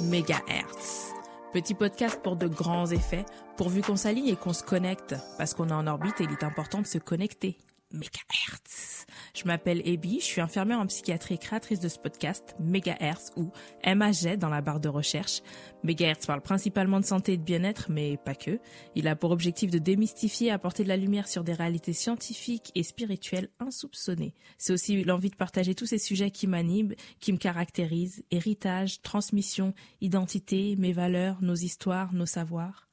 Mégahertz. Petit podcast pour de grands effets, pourvu qu'on s'aligne et qu'on se connecte, parce qu'on est en orbite et il est important de se connecter. Mégahertz. Je m'appelle Ebi, je suis infirmière en psychiatrie et créatrice de ce podcast, Mégahertz ou MAG dans la barre de recherche. Mégahertz parle principalement de santé et de bien-être, mais pas que. Il a pour objectif de démystifier, apporter de la lumière sur des réalités scientifiques et spirituelles insoupçonnées. C'est aussi l'envie de partager tous ces sujets qui m'animent, qui me caractérisent, héritage, transmission, identité, mes valeurs, nos histoires, nos savoirs.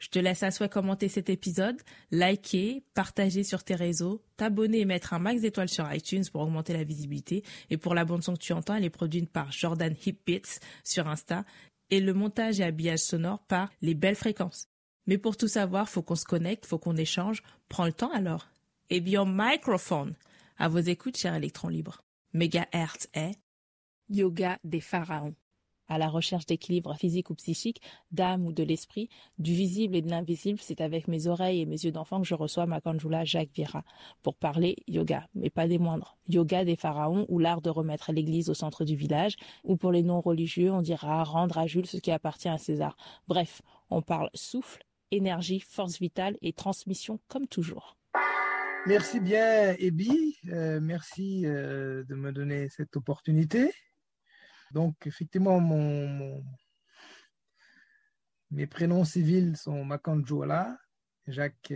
Je te laisse à souhait commenter cet épisode, liker, partager sur tes réseaux, t'abonner et mettre un max d'étoiles sur iTunes pour augmenter la visibilité. Et pour la bande son que tu entends, elle est produite par Jordan Hipbits sur Insta et le montage et habillage sonore par Les Belles Fréquences. Mais pour tout savoir, faut qu'on se connecte, faut qu'on échange. Prends le temps alors. Et bien, microphone. À vos écoutes, cher électron libre. Mégahertz est Yoga des pharaons à la recherche d'équilibre physique ou psychique, d'âme ou de l'esprit, du visible et de l'invisible, c'est avec mes oreilles et mes yeux d'enfant que je reçois ma Kanjula Jacques Vira pour parler yoga, mais pas des moindres. Yoga des pharaons ou l'art de remettre l'église au centre du village, ou pour les non-religieux, on dira rendre à Jules ce qui appartient à César. Bref, on parle souffle, énergie, force vitale et transmission comme toujours. Merci bien, Ebi. Euh, merci euh, de me donner cette opportunité. Donc, effectivement, mon, mes prénoms civils sont Makanjola, Jacques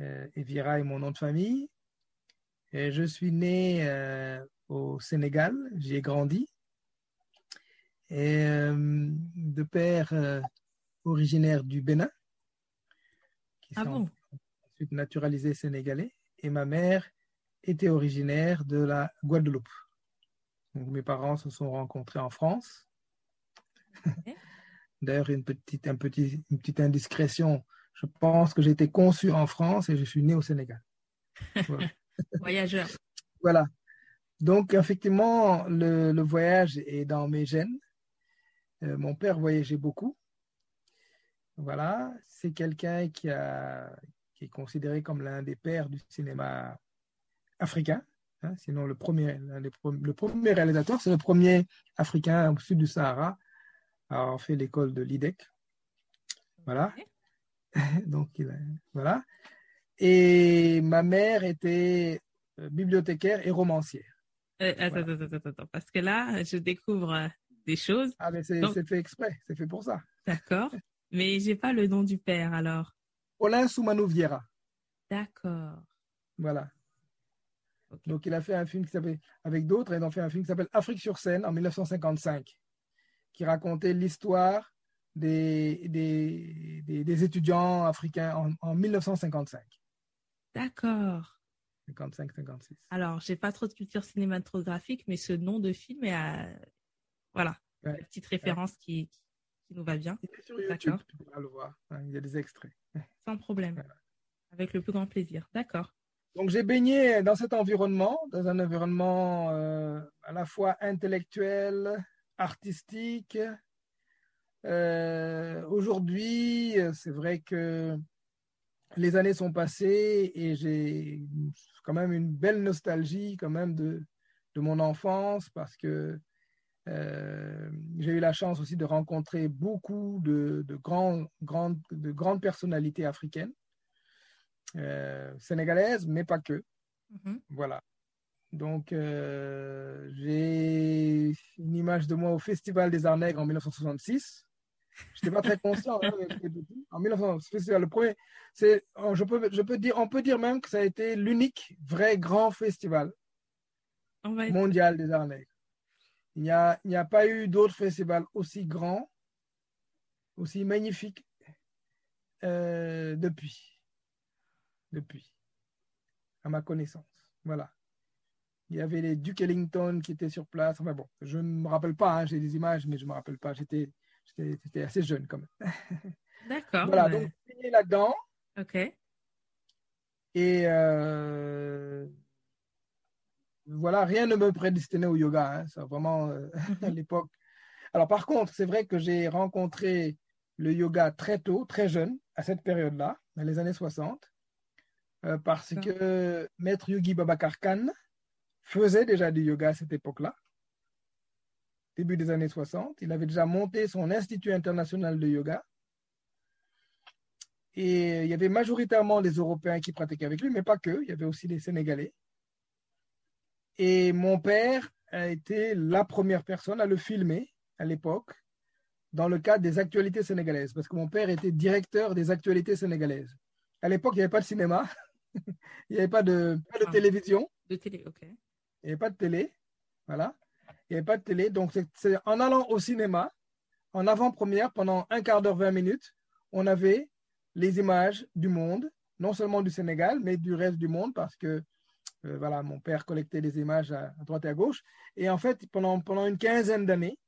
euh, Evira est mon nom de famille. Et je suis né euh, au Sénégal, j'y ai grandi. Et euh, de père euh, originaire du Bénin, qui Ah bon? ensuite naturalisé sénégalais. Et ma mère était originaire de la Guadeloupe. Donc, mes parents se sont rencontrés en France. D'ailleurs, une petite, un petit, une petite indiscrétion. Je pense que j'ai été conçu en France et je suis né au Sénégal. Voilà. Voyageur. Voilà. Donc, effectivement, le, le voyage est dans mes gènes. Euh, mon père voyageait beaucoup. Voilà. C'est quelqu'un qui, a, qui est considéré comme l'un des pères du cinéma africain. Hein. sinon, le premier, le premier réalisateur, c'est le premier africain au sud du Sahara à avoir fait l'école de l'IDEC. Voilà. Donc, il a- voilà. Et ma mère était euh, bibliothécaire et romancière. Euh, attends, Voilà. attends, attends, attends, parce que là, je découvre euh, des choses. Ah, mais c'est Donc- fait exprès, c'est fait pour ça. D'accord. Mais j'ai pas le nom du père alors. Paulin Soumanou Vieira. D'accord. Voilà. Donc, il a fait un film qui s'appelle, avec d'autres, ils ont fait un film qui s'appelle Afrique sur scène en 1955, qui racontait l'histoire des, des, des, des étudiants africains en, en 1955, D'accord. 55-56. Alors, j'ai pas trop de culture cinématographique, mais ce nom de film est à... Voilà. Ouais. Petite référence qui, qui nous va bien, Il est sur YouTube, tu pourras le voir. hein, il y a des extraits. sans problème. Voilà. Avec le plus grand plaisir. D'accord. Donc, j'ai baigné dans cet environnement, dans un environnement euh, à la fois intellectuel, artistique. Euh, Aujourd'hui, c'est vrai que les années sont passées et j'ai quand même une belle nostalgie quand même de, de mon enfance parce que euh, j'ai eu la chance aussi de rencontrer beaucoup de, de, de grandes personnalités africaines, euh, sénégalaises, mais pas que. Mhm. Voilà. Donc, euh, j'ai une image de moi au Festival des Arts Nègres en 1966. Je n'étais pas très conscient. hein, en 1966, le premier, c'est, oh, je peux, je peux dire, on peut dire même que ça a été l'unique vrai grand festival va mondial des Arts Nègres. Il n'y a, il n'y a pas eu d'autres festivals aussi grands, aussi magnifiques euh, depuis. Depuis, à ma connaissance. Voilà. Il y avait les Duke Ellington qui étaient sur place. Enfin bon, je ne me rappelle pas, hein, j'ai des images, mais je ne me rappelle pas. J'étais, j'étais, j'étais assez jeune quand même. D'accord. voilà, ouais. donc là-dedans. Ok. Et euh, voilà, rien ne me prédestinait au yoga. Hein, ça, vraiment, euh, à l'époque. Alors, par contre, c'est vrai que j'ai rencontré le yoga très tôt, très jeune, à cette période-là, dans les années 60, euh, parce que Maître Yogi Babakar Khan faisait déjà du yoga à cette époque-là, début des années 60. Il avait déjà monté son Institut international de yoga. Et il y avait majoritairement des Européens qui pratiquaient avec lui, mais pas que, il y avait aussi des Sénégalais. Et mon père a été la première personne à le filmer à l'époque dans le cadre des actualités sénégalaises, parce que mon père était directeur des actualités sénégalaises. À l'époque, il n'y avait pas de cinéma, il n'y avait pas de, pas de Ah. télévision, De télé, ok. il n'y avait pas de télé. Voilà. Il n'y avait pas de télé. Donc, c'est- en allant au cinéma, en avant-première, pendant un quart d'heure, 20 minutes, on avait les images du monde, non seulement du Sénégal, mais du reste du monde, parce que euh, voilà, mon père collectait des images à, à droite et à gauche. Et en fait, pendant, pendant une quinzaine d'années,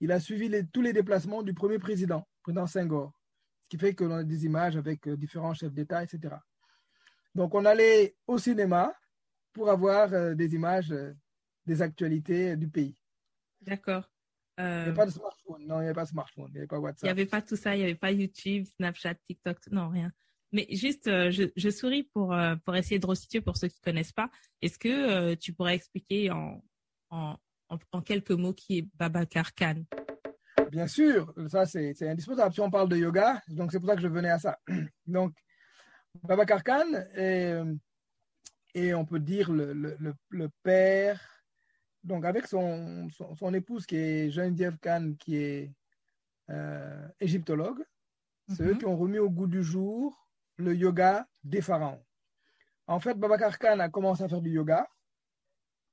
il a suivi les- tous les déplacements du premier président, président Senghor. Ce qui fait que l'on a des images avec euh, différents chefs d'État, etc. Donc, on allait au cinéma pour avoir euh, des images euh, des actualités du pays. D'accord. Il n'y Euh, avait pas de smartphone. Non, il n'y avait pas de smartphone. Il n'y avait pas Il n'y WhatsApp. avait pas tout ça, il n'y avait pas YouTube, Snapchat, TikTok, non, rien. Mais juste, euh, je, je souris pour, euh, pour essayer de resituer pour ceux qui ne connaissent pas. Est-ce que euh, tu pourrais expliquer en, en, en, en quelques mots qui est Babacar Khan? Bien sûr, ça c'est c'est indispensable. Si on parle de yoga, donc c'est pour ça que je venais à ça. Donc, Babacar Khan est, et on peut dire le, le, le, le père, donc avec son, son, son épouse qui est Geneviève Khan, qui est euh, égyptologue, c'est eux Mhm. qui ont remis au goût du jour le yoga des pharaons. En fait, Babacar Khan a commencé à faire du yoga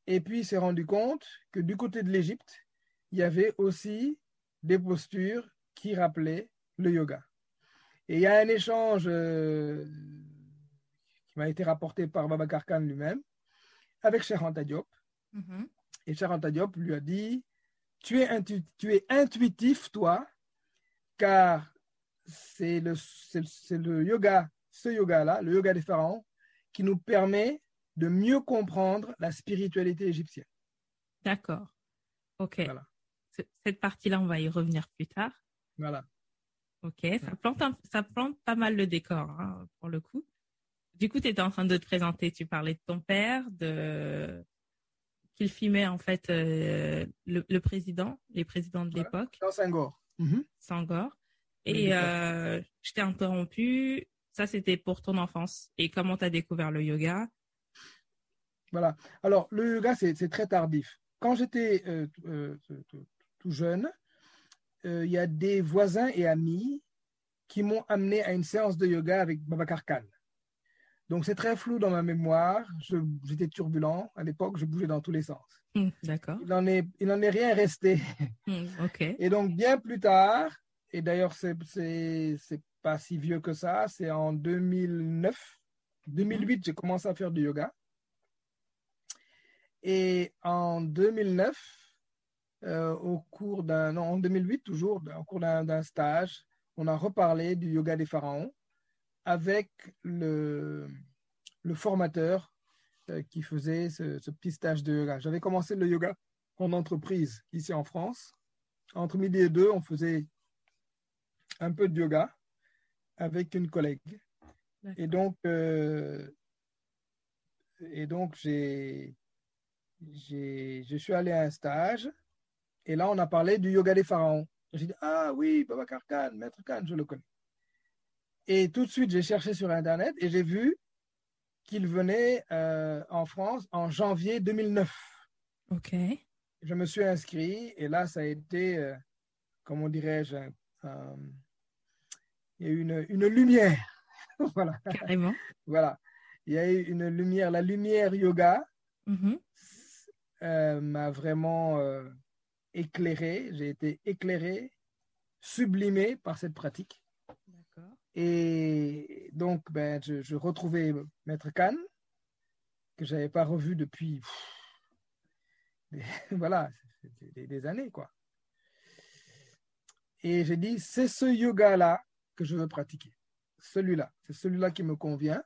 et puis il s'est rendu compte que du côté de l'Égypte, il y avait aussi des postures qui rappelaient le yoga. Et il y a un échange euh, qui m'a été rapporté par Babacar Khan lui-même avec Cheikh Anta Diop. Mhm. Et Cheikh Anta Diop lui a dit tu es, intu- tu es intuitif, toi, car c'est le, yoga, ce yoga-là, le yoga des pharaons, qui nous permet de mieux comprendre la spiritualité égyptienne. D'accord. Ok. Voilà. Cette partie-là, on va y revenir plus tard. Voilà. Ok. Ça plante, un- ça plante pas mal le décor, hein, pour le coup. Du coup, tu étais en train de te présenter. Tu parlais de ton père, de qu'il filmait en fait euh, le, le président, les présidents de Voilà. l'époque. Dans Senghor. Mhm. Sangor. Et euh, je t'ai interrompu. Ça, c'était pour ton enfance. Et comment tu as découvert le yoga? Voilà. Alors, le yoga, c'est très tardif. Quand j'étais euh, euh, tout- tout- euh, il y a des voisins et amis qui m'ont amené à une séance de yoga avec Babacar Khan. Donc, c'est très flou dans ma mémoire. J'étais turbulent à l'époque, je bougeais dans tous les sens. Hmm, D'accord. Il n'en est, il n'en est rien resté. Hmm. Et donc, bien plus tard, et d'ailleurs, c'est pas si vieux que ça, c'est en 2009, 2008, j'ai commencé à faire du yoga. Et en 2009, euh, au cours d'un, en 2008 toujours, au cours d'un stage, on a reparlé du yoga des pharaons avec le, le formateur euh, qui faisait ce, ce petit stage de yoga. J'avais commencé le yoga en entreprise ici en France. Entre midi et deux, on faisait un peu de yoga avec une collègue. Et donc, euh, et donc j'ai, j'ai, je suis allé à un stage et là, on a parlé du yoga des pharaons. J'ai dit, ah oui, Babacar Khan, Maître Khan, je le connais. Et tout de suite, j'ai cherché sur Internet et j'ai vu qu'il venait euh, en France en janvier 2009. Ok. Je me suis inscrit et là, ça a été, euh, comment dirais-je, il y a eu une, une lumière. voilà, Carrément. voilà. Il y a eu une lumière, la lumière yoga Mhm. euh, m'a vraiment éclairé. J'ai été éclairé, sublimé par cette pratique. Et donc, ben, je, je retrouvais Maître Khan, que je n'avais pas revu depuis pff, des, voilà, des- des années. quoi. Et j'ai dit, c'est ce yoga-là que je veux pratiquer. Celui-là, c'est celui-là qui me convient.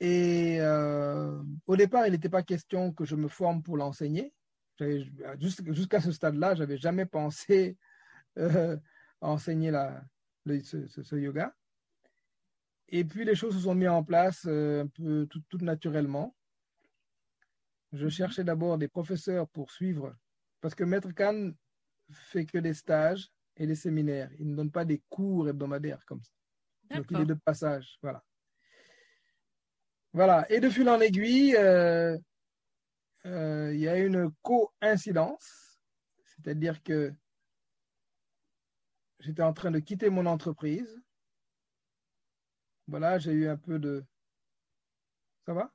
Et euh, au départ, il n'était pas question que je me forme pour l'enseigner. Jusqu'- Jusqu'à ce stade-là, je n'avais jamais pensé euh, à enseigner la, le- ce, yoga. et puis les choses se sont mises en place un peu tout, tout naturellement. Je mhm. cherchais d'abord des professeurs pour suivre, parce que Maître Khan fait que des stages et des séminaires. Il ne donne pas des cours hebdomadaires comme ça. Donc il est de passage, voilà. Voilà. Et de fil en aiguille, euh, euh, il y a une coïncidence, c'est-à-dire que j'étais en train de quitter mon entreprise. Voilà, j'ai eu un peu de. Ça va?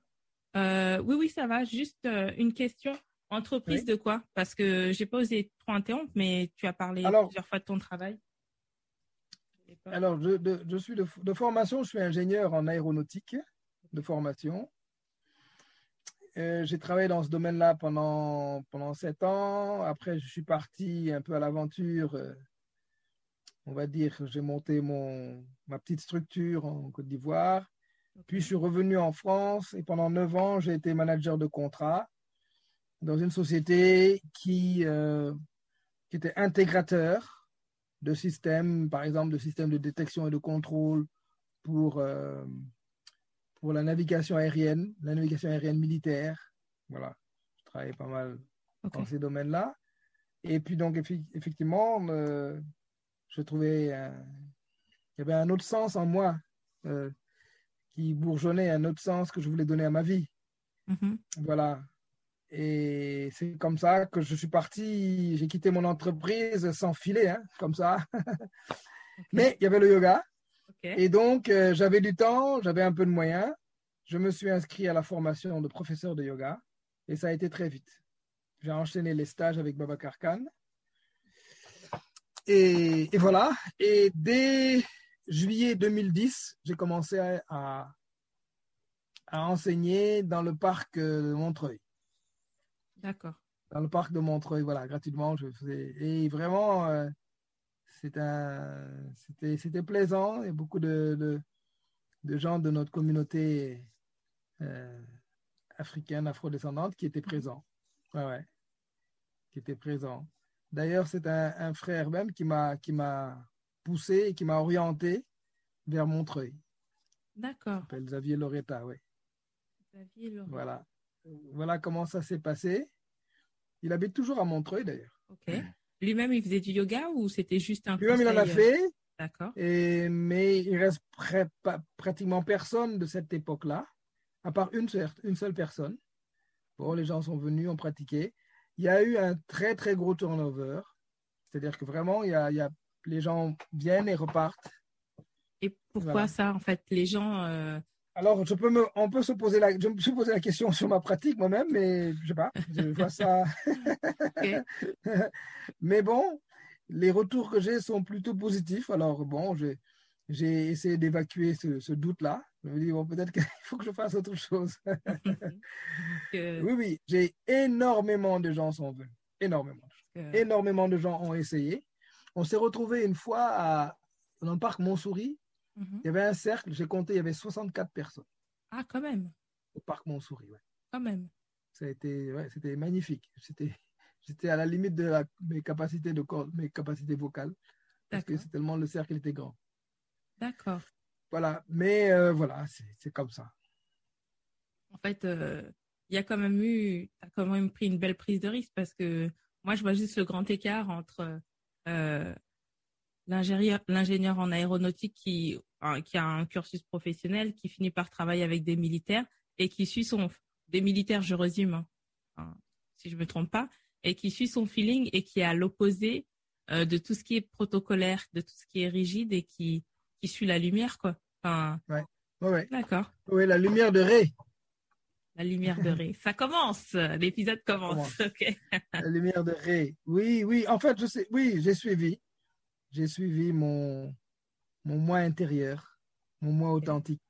Euh, Oui, oui, ça va. Juste une question. Entreprise de quoi? Parce que j'ai pas osé trop interrompre, mais tu as parlé plusieurs fois de ton travail. Alors, je, suis de, formation, je suis ingénieur en aéronautique de formation. Euh, j'ai travaillé dans ce domaine-là pendant, pendant sept ans. Après, je suis parti un peu à l'aventure. Euh, on va dire, j'ai monté mon, ma petite structure en Côte d'Ivoire. Puis, je suis revenu en France et pendant neuf ans, j'ai été manager de contrat dans une société qui, euh, qui était intégrateur de systèmes, par exemple, de systèmes de détection et de contrôle pour, pour la navigation aérienne, la navigation aérienne militaire. Voilà, je travaillais pas mal dans ces domaines-là. Et puis, donc, effectivement, euh, je trouvais qu'il y avait un autre sens en moi qui bourgeonnait, un autre sens que je voulais donner à ma vie. Mm-hmm. Voilà. Et c'est comme ça que je suis parti. J'ai quitté mon entreprise sans filet, hein, comme ça. Mais il y avait le yoga. Et donc, euh, j'avais du temps, j'avais un peu de moyens. Je me suis inscrit à la formation de professeur de yoga. Et ça a été très vite. J'ai enchaîné les stages avec Baba Khan. Et, et, voilà. Et dès juillet 2010, j'ai commencé à, à, à, enseigner dans le parc de Montreuil. D'accord. Dans le parc de Montreuil, voilà, gratuitement. Je faisais... Et vraiment, euh, c'était, plaisant. Il y a beaucoup de, de, de gens de notre communauté euh, africaine, afrodescendante qui étaient présents. Ouais, ouais. Qui étaient présents. D'ailleurs, c'est un, un, frère même qui m'a, qui m'a poussé et qui m'a orienté vers Montreuil. D'accord. Il s'appelle Xavier Loretta, oui. Xavier Loretta. Voilà. Voilà comment ça s'est passé. Il habite toujours à Montreuil d'ailleurs. Ok. Lui-même, il faisait du yoga ou c'était juste un Lui-même, il en a euh, fait. D'accord. Et, mais il reste pratiquement personne de cette époque-là, à part une, une seule personne. Bon, les gens sont venus, ont pratiqué. Il y a eu un très, très gros turnover. C'est-à-dire que vraiment, il y a, il y a, les gens viennent et repartent. Et pourquoi ça, en fait? Les gens, euh, alors, je peux me, on peut se poser la, je me suis posé la question sur ma pratique moi-même, mais je sais pas, je vois ça. mais bon, les retours que j'ai sont plutôt positifs. Alors bon, j'ai, essayé d'évacuer ce, ce doute-là. Je me dis bon, peut-être qu'il faut que je fasse autre chose. Oui, oui, j'ai énormément de gens sont venus, énormément, énormément de gens ont essayé. On s'est retrouvé une fois à, dans le parc Montsouris Mhm. Il y avait un cercle, j'ai compté, il y avait 64 personnes. Ah, quand même. Au parc Montsouris, ouais. Quand même. Ça a été, ouais, c'était magnifique. C'était, j'étais à la limite de la, mes capacités de mes capacités vocales. Parce que c'est tellement le cercle était grand. D'accord. Voilà, mais euh, voilà, c'est comme ça. En fait, euh, il y a quand même eu, as quand même pris une belle prise de risque parce que moi, je vois juste le grand écart entre euh, l'ingénieur en aéronautique qui, qui a un cursus professionnel, qui finit par travailler avec des militaires et qui suit son des militaires, je résume, hein, si je me trompe pas, et qui suit son feeling et qui est à l'opposé euh, de tout ce qui est protocolaire, de tout ce qui est rigide et qui qui suit la lumière quoi. Enfin, ouais. Ouais, D'accord. Oui, la lumière de Ré. La lumière de Ré. Ça commence. L'épisode commence. la lumière de Ré. Oui, oui. En fait, je sais. Oui, j'ai suivi j'ai suivi mon, mon moi intérieur, mon moi authentique.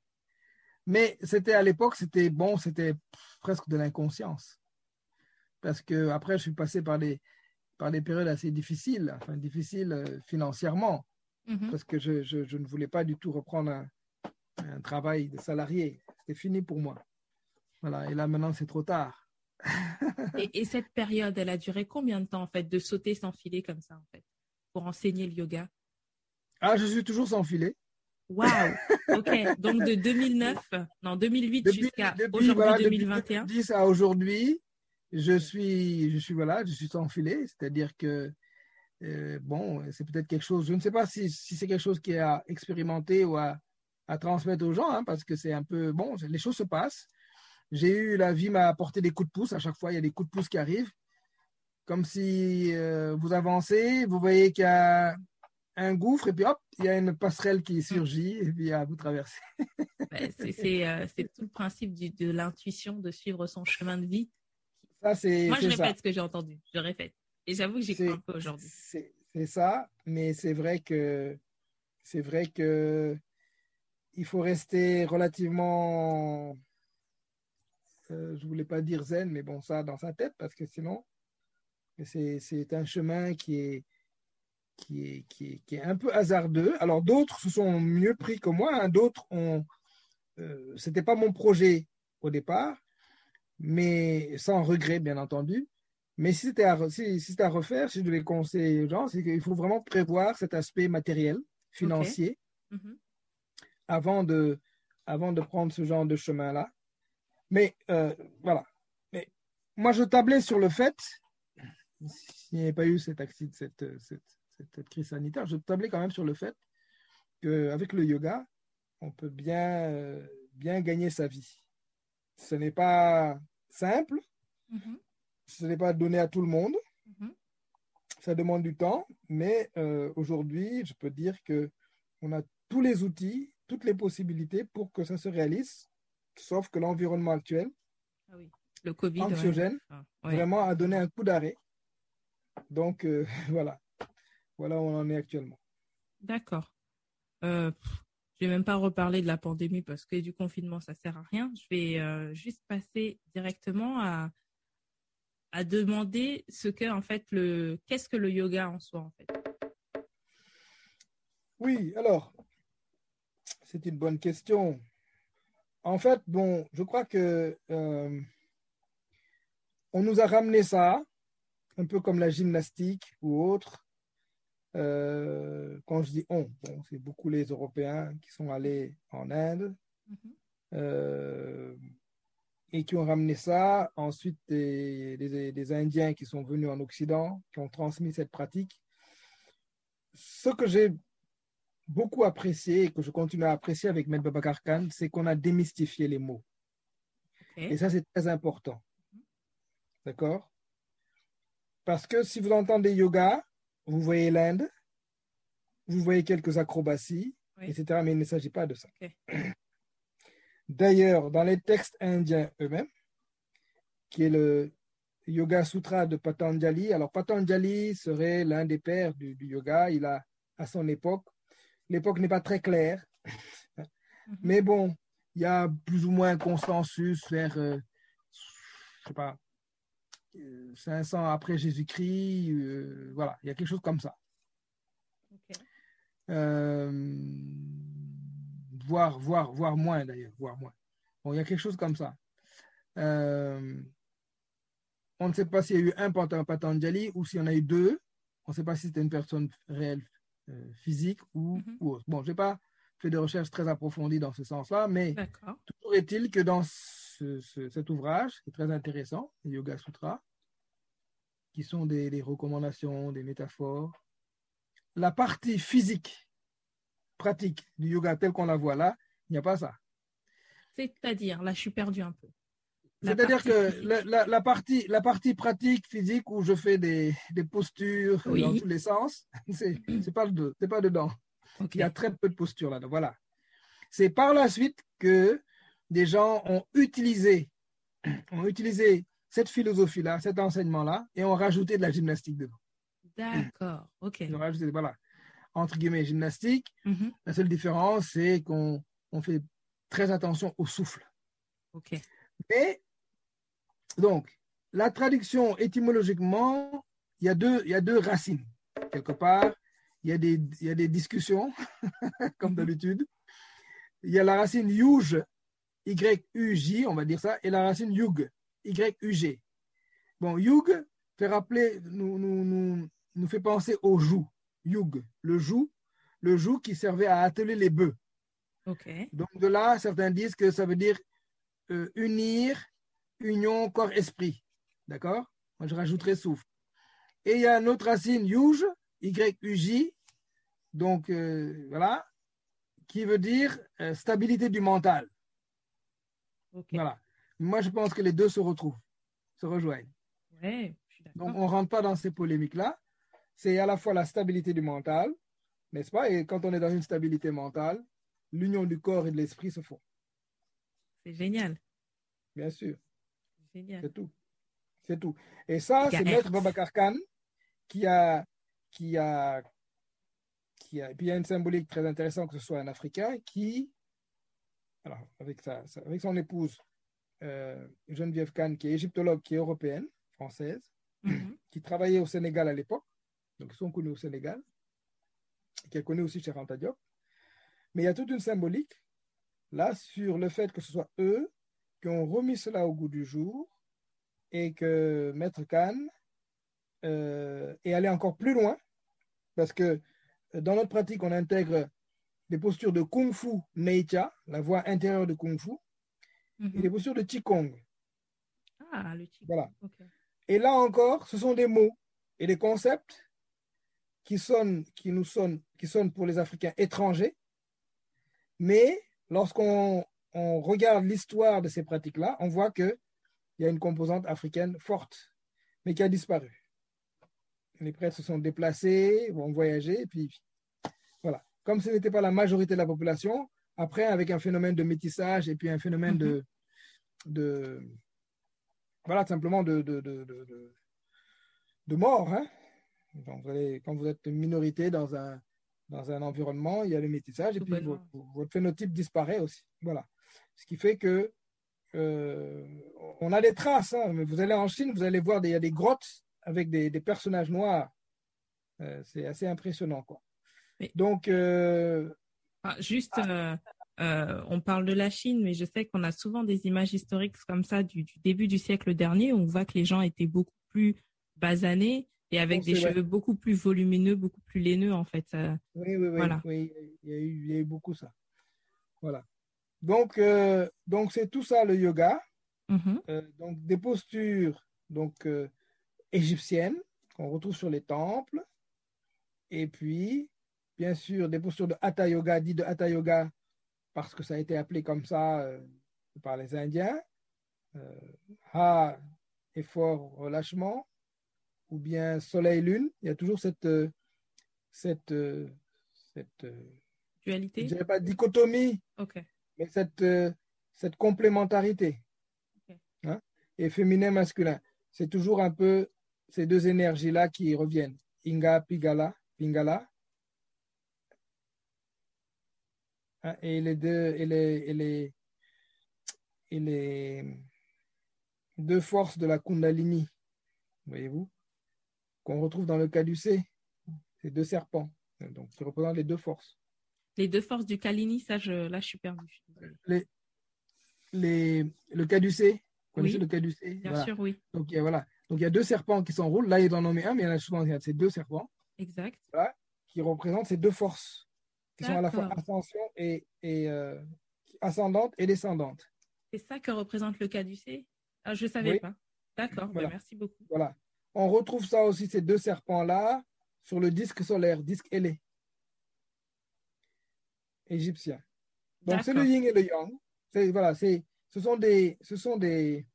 Mais c'était à l'époque, c'était bon, c'était presque de l'inconscience. Parce que après, je suis passé par des, par des périodes assez difficiles, enfin difficiles euh, financièrement, mm-hmm. parce que je, je, je, ne voulais pas du tout reprendre un, un travail de salarié. C'était fini pour moi. Voilà, et là maintenant, c'est trop tard. et, et, cette période, elle a duré combien de temps, en fait, de sauter sans filer comme ça, en fait? Pour enseigner le yoga Ah, je suis toujours sans filet. Waouh Ok, donc de 2009, non, 2008 jusqu'à aujourd'hui voilà, 2021. 2010 à aujourd'hui, je suis, je suis, voilà, je suis sans filet, c'est-à-dire que, euh, bon, c'est peut-être quelque chose, je ne sais pas si, si c'est quelque chose qui est à expérimenter ou à, à transmettre aux gens, hein, parce que c'est un peu, bon, les choses se passent. J'ai eu, la vie m'a apporté des coups de pouce, à chaque fois, il y a des coups de pouce qui arrivent, comme si euh, vous avancez, vous voyez qu'il y a un gouffre et puis hop, il y a une passerelle qui surgit et puis à vous traverser. Euh, c'est tout le principe de l'intuition de suivre son chemin de vie. Ça, c'est. Moi, je répète ce que j'ai entendu. Je répète. Et j'avoue que j'y crois un peu aujourd'hui. C'est ça, mais c'est vrai que c'est vrai que il faut rester relativement. Euh, je voulais pas dire zen, mais bon, ça dans sa tête parce que sinon, c'est un chemin qui est qui est, qui est, un peu hasardeux. Alors d'autres se sont mieux pris que moi, hein. d'autres ont... Euh, c'était pas mon projet au départ, mais sans regret bien entendu. Mais si c'était à, si, si à refaire, si je devais conseiller aux gens, c'est qu'il faut vraiment prévoir cet aspect matériel, financier, mm-hmm. avant, de, avant de prendre ce genre de chemin-là. Mais euh, voilà. Mais moi, je tablais sur le fait, s'il n'y avait pas eu cet accident, cette, cette, cette, crise sanitaire, je tablais quand même sur le fait qu'avec le yoga, on peut bien, euh, bien gagner sa vie. Ce n'est pas simple, mm-hmm. ce n'est pas donné à tout le monde, mm-hmm. ça demande du temps, mais euh, aujourd'hui, je peux dire que on a tous les outils, toutes les possibilités pour que ça se réalise, sauf que l'environnement actuel, ah le COVID, anxiogène, ah, vraiment a donné un coup d'arrêt. Donc euh, voilà. Voilà où on en est actuellement. D'accord. Euh, je vais même pas reparler de la pandémie parce que du confinement, ça sert à rien. Je vais euh, juste passer directement à, à demander ce que, en fait, le, qu'est-ce que le yoga en soi, en fait? Oui, alors, c'est une bonne question. En fait, bon, je crois que euh, on nous a ramené ça, un peu comme la gymnastique ou autre, euh, quand je dis on, c'est beaucoup les Européens qui sont allés en Inde mm-hmm. euh, et qui ont ramené ça. Ensuite, des, des, Indiens qui sont venus en Occident, qui ont transmis cette pratique. Ce que j'ai beaucoup apprécié et que je continue à apprécier avec Med Babakar Khan, c'est qu'on a démystifié les mots. Et ça, c'est très important. Mm-hmm. D'accord? Parce que si vous entendez yoga, vous voyez l'Inde, vous voyez quelques acrobaties, etc. Mais il ne s'agit pas de ça. D'ailleurs, dans les textes indiens eux-mêmes, qui est le Yoga Sutra de Patanjali, alors Patanjali serait l'un des pères du, yoga, il a à son époque, l'époque n'est pas très claire, mhm. mais bon, il y a plus ou moins un consensus vers, euh, je sais pas, 500 euh, après Jésus-Christ, euh, voilà, il y a quelque chose comme ça. Euh, voire, voire, voire moins d'ailleurs, voire moins. Bon, il y a quelque chose comme ça. on ne sait pas s'il y a eu un Patanjali ou s'il y en a eu deux. On ne sait pas si c'était une personne réelle physique ou, mm-hmm. ou, autre. Bon, je n'ai pas fait de recherches très approfondies dans ce sens-là, mais toujours est-il que dans cet ouvrage, qui est très intéressant, les Yoga Sutras, qui sont des, recommandations, des métaphores. La partie physique, pratique du yoga tel qu'on la voit là, il n'y a pas ça. C'est-à-dire, là, je suis perdu un peu. C'est-à-dire que la, partie, la partie pratique, physique, où je fais des, postures dans tous les sens, c'est pas, pas dedans. Il y a très peu de postures là. dedans Voilà. C'est par la suite que des gens ont utilisé, ont utilisé cette philosophie-là, cet enseignement-là, et on rajoutait de la gymnastique dedans. D'accord, ok. On rajoutait, voilà, entre guillemets, gymnastique. Mm-hmm. La seule différence, c'est qu'on on fait très attention au souffle. Ok. Mais, donc, la traduction étymologiquement, il y a deux, il y a deux racines. Quelque part, il y a des, il y a des discussions, comme mm-hmm. d'habitude. Il y a la racine yuj, Y-U-J, on va dire ça, et la racine yug, y-U-G. Bon, Yug fait rappeler, nous, nous, nous, nous fait penser au joug. Yug, le joug, le joug qui servait à atteler les bœufs. Donc de là, certains disent que ça veut dire euh, unir, union, corps, esprit. D'accord? Moi, je rajouterai souffle. Et il y a une autre racine, yuj, Y-U-J, donc euh, voilà, qui veut dire euh, stabilité du mental. Voilà. Moi, je pense que les deux se retrouvent, se rejoignent. Ouais, je suis Donc, on ne rentre pas dans ces polémiques-là. C'est à la fois la stabilité du mental, n'est-ce pas? Et quand on est dans une stabilité mentale, l'union du corps et de l'esprit se font, C'est génial. bien sûr. C'est tout. C'est tout. Et ça, c'est. Maître Babacar Khan qui a, qui a, qui a, et puis il y a une symbolique très intéressante que ce soit un Africain qui, alors avec sa, sa- avec son épouse euh, Geneviève Khan, qui est égyptologue, qui est européenne, française, Mhm. qui travaillait au Sénégal à l'époque, donc ils sont connus au Sénégal, et qu'elle connaît aussi chez Diop. Mais il y a toute une symbolique là sur le fait que ce soit eux qui ont remis cela au goût du jour et que Maître Khan euh, est allé encore plus loin parce que euh, dans notre pratique, on intègre des postures de Kung Fu Neicha, la voie intérieure de Kung Fu, et Mhm. des postures de Qigong. Ah, le tic. Voilà. Et là encore, ce sont des mots et des concepts qui sonnent, qui nous sonnent, qui sonnent pour les Africains étrangers. Mais lorsqu'on on regarde l'histoire de ces pratiques-là, on voit qu'il y a une composante africaine forte, mais qui a disparu. Les prêtres se sont déplacés, ont voyagé, et puis voilà. Comme ce n'était pas la majorité de la population, après, avec un phénomène de métissage et puis un phénomène de, de voilà, simplement de, de, de, de, de- mort. Hein? Donc, vous allez- quand vous êtes une minorité dans un, dans un environnement, il y a le métissage et puis votre, votre phénotype disparaît aussi. Voilà. Ce qui fait que euh, on a des traces. hein, mais vous allez en Chine, vous allez voir, des- il y a des grottes avec des, des personnages noirs. Euh, c'est assez impressionnant. Quoi. Mais- Donc, euh, Ah, juste, euh, euh, on parle de la Chine, mais je sais qu'on a souvent des images historiques comme ça du, du début du siècle dernier. où On voit que les gens étaient beaucoup plus basanés et avec des vrai. cheveux beaucoup plus volumineux, beaucoup plus laineux en fait. Oui, oui, oui, Voilà. oui, il y, a eu, il y a eu beaucoup ça. Voilà. Donc, euh, donc c'est tout ça le yoga. Mhm. Euh, donc des postures donc égyptiennes qu'on retrouve sur les temples. Et puis, bien sûr, des postures de hatha yoga, dit de hatha yoga parce que ça a été appelé comme ça euh, par les Indiens. Euh, ha, effort, relâchement, ou bien soleil-lune. Il y a toujours cette, euh, cette, cette euh, je Dualité. dirais pas dichotomie, Ok. mais cette, cette complémentarité. Hein, et féminin, masculin. C'est toujours un peu ces deux énergies-là qui reviennent. Inga, Pigala, Pingala. Hein, et les deux, et les, et les, et les deux forces de la Kundalini, voyez-vous, qu'on retrouve dans le caducé, ces deux serpents, donc qui représentent les deux forces. Les deux forces du Kalini, ça, je, là, je suis perdue. les, les, le caducé, vous connaissez Oui. le caducé Bien Voilà. sûr, oui. Donc, il y a, voilà. Donc, il y a deux serpents qui s'enroulent. Là, il en nommé un, mais il y en a souvent il y a ces deux serpents Exact. qui représentent ces deux forces qui sont à la fois ascension et, et euh, ascendante et descendante. C'est ça que représente le caducé ah, Je ne savais Oui. pas. D'accord, ben, Voilà. merci beaucoup. Voilà. On retrouve ça aussi, ces deux serpents-là, sur le disque solaire, disque ailé égyptien. Donc, c'est le yin et le yang. Voilà, ce sont des, ce sont des,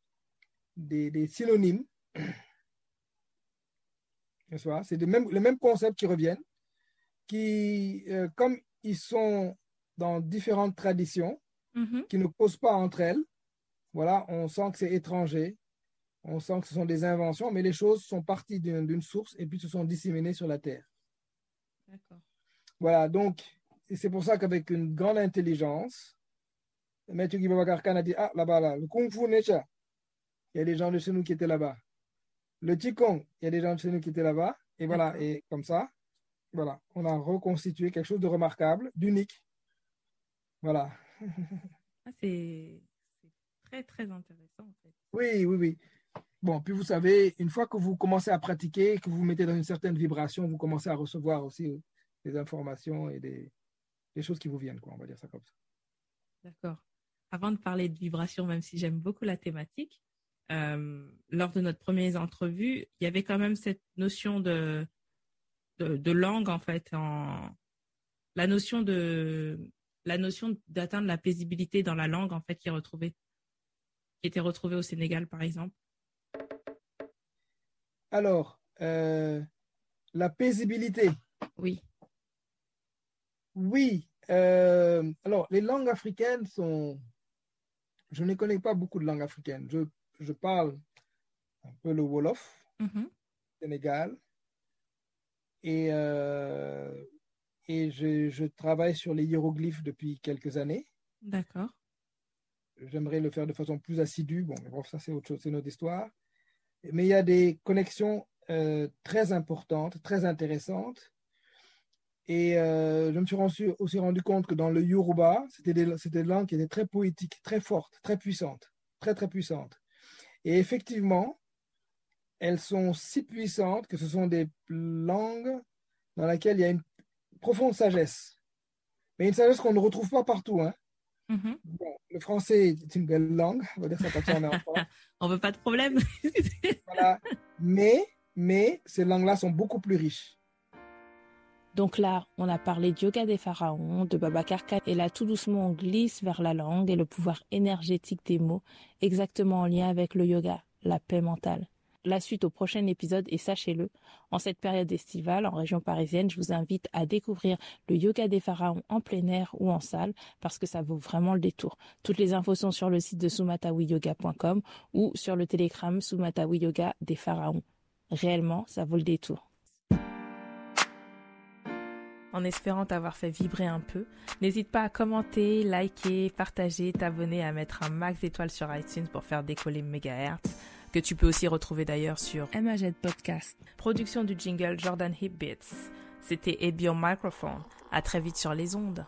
des, des synonymes. C'est des mêmes, les mêmes concepts qui reviennent, qui, euh, comme ils sont dans différentes traditions, Mhm. qui ne causent pas entre elles, voilà, on sent que c'est étranger, on sent que ce sont des inventions, mais les choses sont parties d'une source et puis se sont disséminées sur la Terre. D'accord. Voilà, donc, et c'est pour ça qu'avec une grande intelligence, Maître Guy Babacar Khan a dit, ah, là-bas, là, le Kung Fu Necha, il y a des gens de chez nous qui étaient là-bas. Le Qigong, il y a des gens de chez nous qui étaient là-bas. Et voilà, et comme ça, voilà, on a reconstitué quelque chose de remarquable, d'unique. Voilà. Ah, c'est c'est très, très intéressant, en fait. Oui, oui, oui. Bon, puis vous savez, une fois que vous commencez à pratiquer, que vous vous mettez dans une certaine vibration, vous commencez à recevoir aussi des informations et des, des choses qui vous viennent, quoi, on va dire ça comme ça. D'accord. Avant de parler de vibration, même si j'aime beaucoup la thématique, euh, lors de notre première entrevue, il y avait quand même cette notion de, de, langue, en fait, en, la notion de la notion d'atteindre la paisibilité dans la langue, en fait, qui est retrouvée, qui était retrouvée au Sénégal, par exemple. Alors, euh, la paisibilité. Oui. Oui. Euh, alors, les langues africaines sont. Je ne connais pas beaucoup de langues africaines. Je, je parle un peu le Wolof, mm-hmm. Sénégal. Et, euh, et je, je, travaille sur les hiéroglyphes depuis quelques années. D'accord. J'aimerais le faire de façon plus assidue. Bon, mais bon, ça, c'est autre chose, c'est notre histoire. Mais il y a des connexions euh, très importantes, très intéressantes. Et euh, je me suis aussi rendu compte que dans le Yoruba, c'était des, des langues qui étaient très poétiques, très fortes, très puissantes, très très puissantes. Et effectivement, elles sont si puissantes que ce sont des langues dans lesquelles il y a une profonde sagesse. Mais une sagesse qu'on ne retrouve pas partout. Hein. Mm-hmm. bon, le français est une belle langue, on va dire ça parce qu'on est en on veut pas de problème. voilà. Mais, mais ces langues-là sont beaucoup plus riches. Donc là, on a parlé de yoga des pharaons, de Baba Karka, et là, tout doucement, on glisse vers la langue et le pouvoir énergétique des mots, exactement en lien avec le yoga, la paix mentale. La suite au prochain épisode et sachez-le, en cette période estivale en région parisienne, je vous invite à découvrir le yoga des pharaons en plein air ou en salle parce que ça vaut vraiment le détour. Toutes les infos sont sur le site de sumatawiyoga.com ou sur le télégramme Sumatawi Yoga des pharaons. Réellement, ça vaut le détour en espérant t'avoir fait vibrer un peu. N'hésite pas à commenter, liker, partager, t'abonner, à mettre un max d'étoiles sur iTunes pour faire décoller Megahertz, que tu peux aussi retrouver d'ailleurs sur MAZ Podcast. Production du jingle Jordan Hip Beats. C'était Ebion Microphone. À très vite sur les ondes.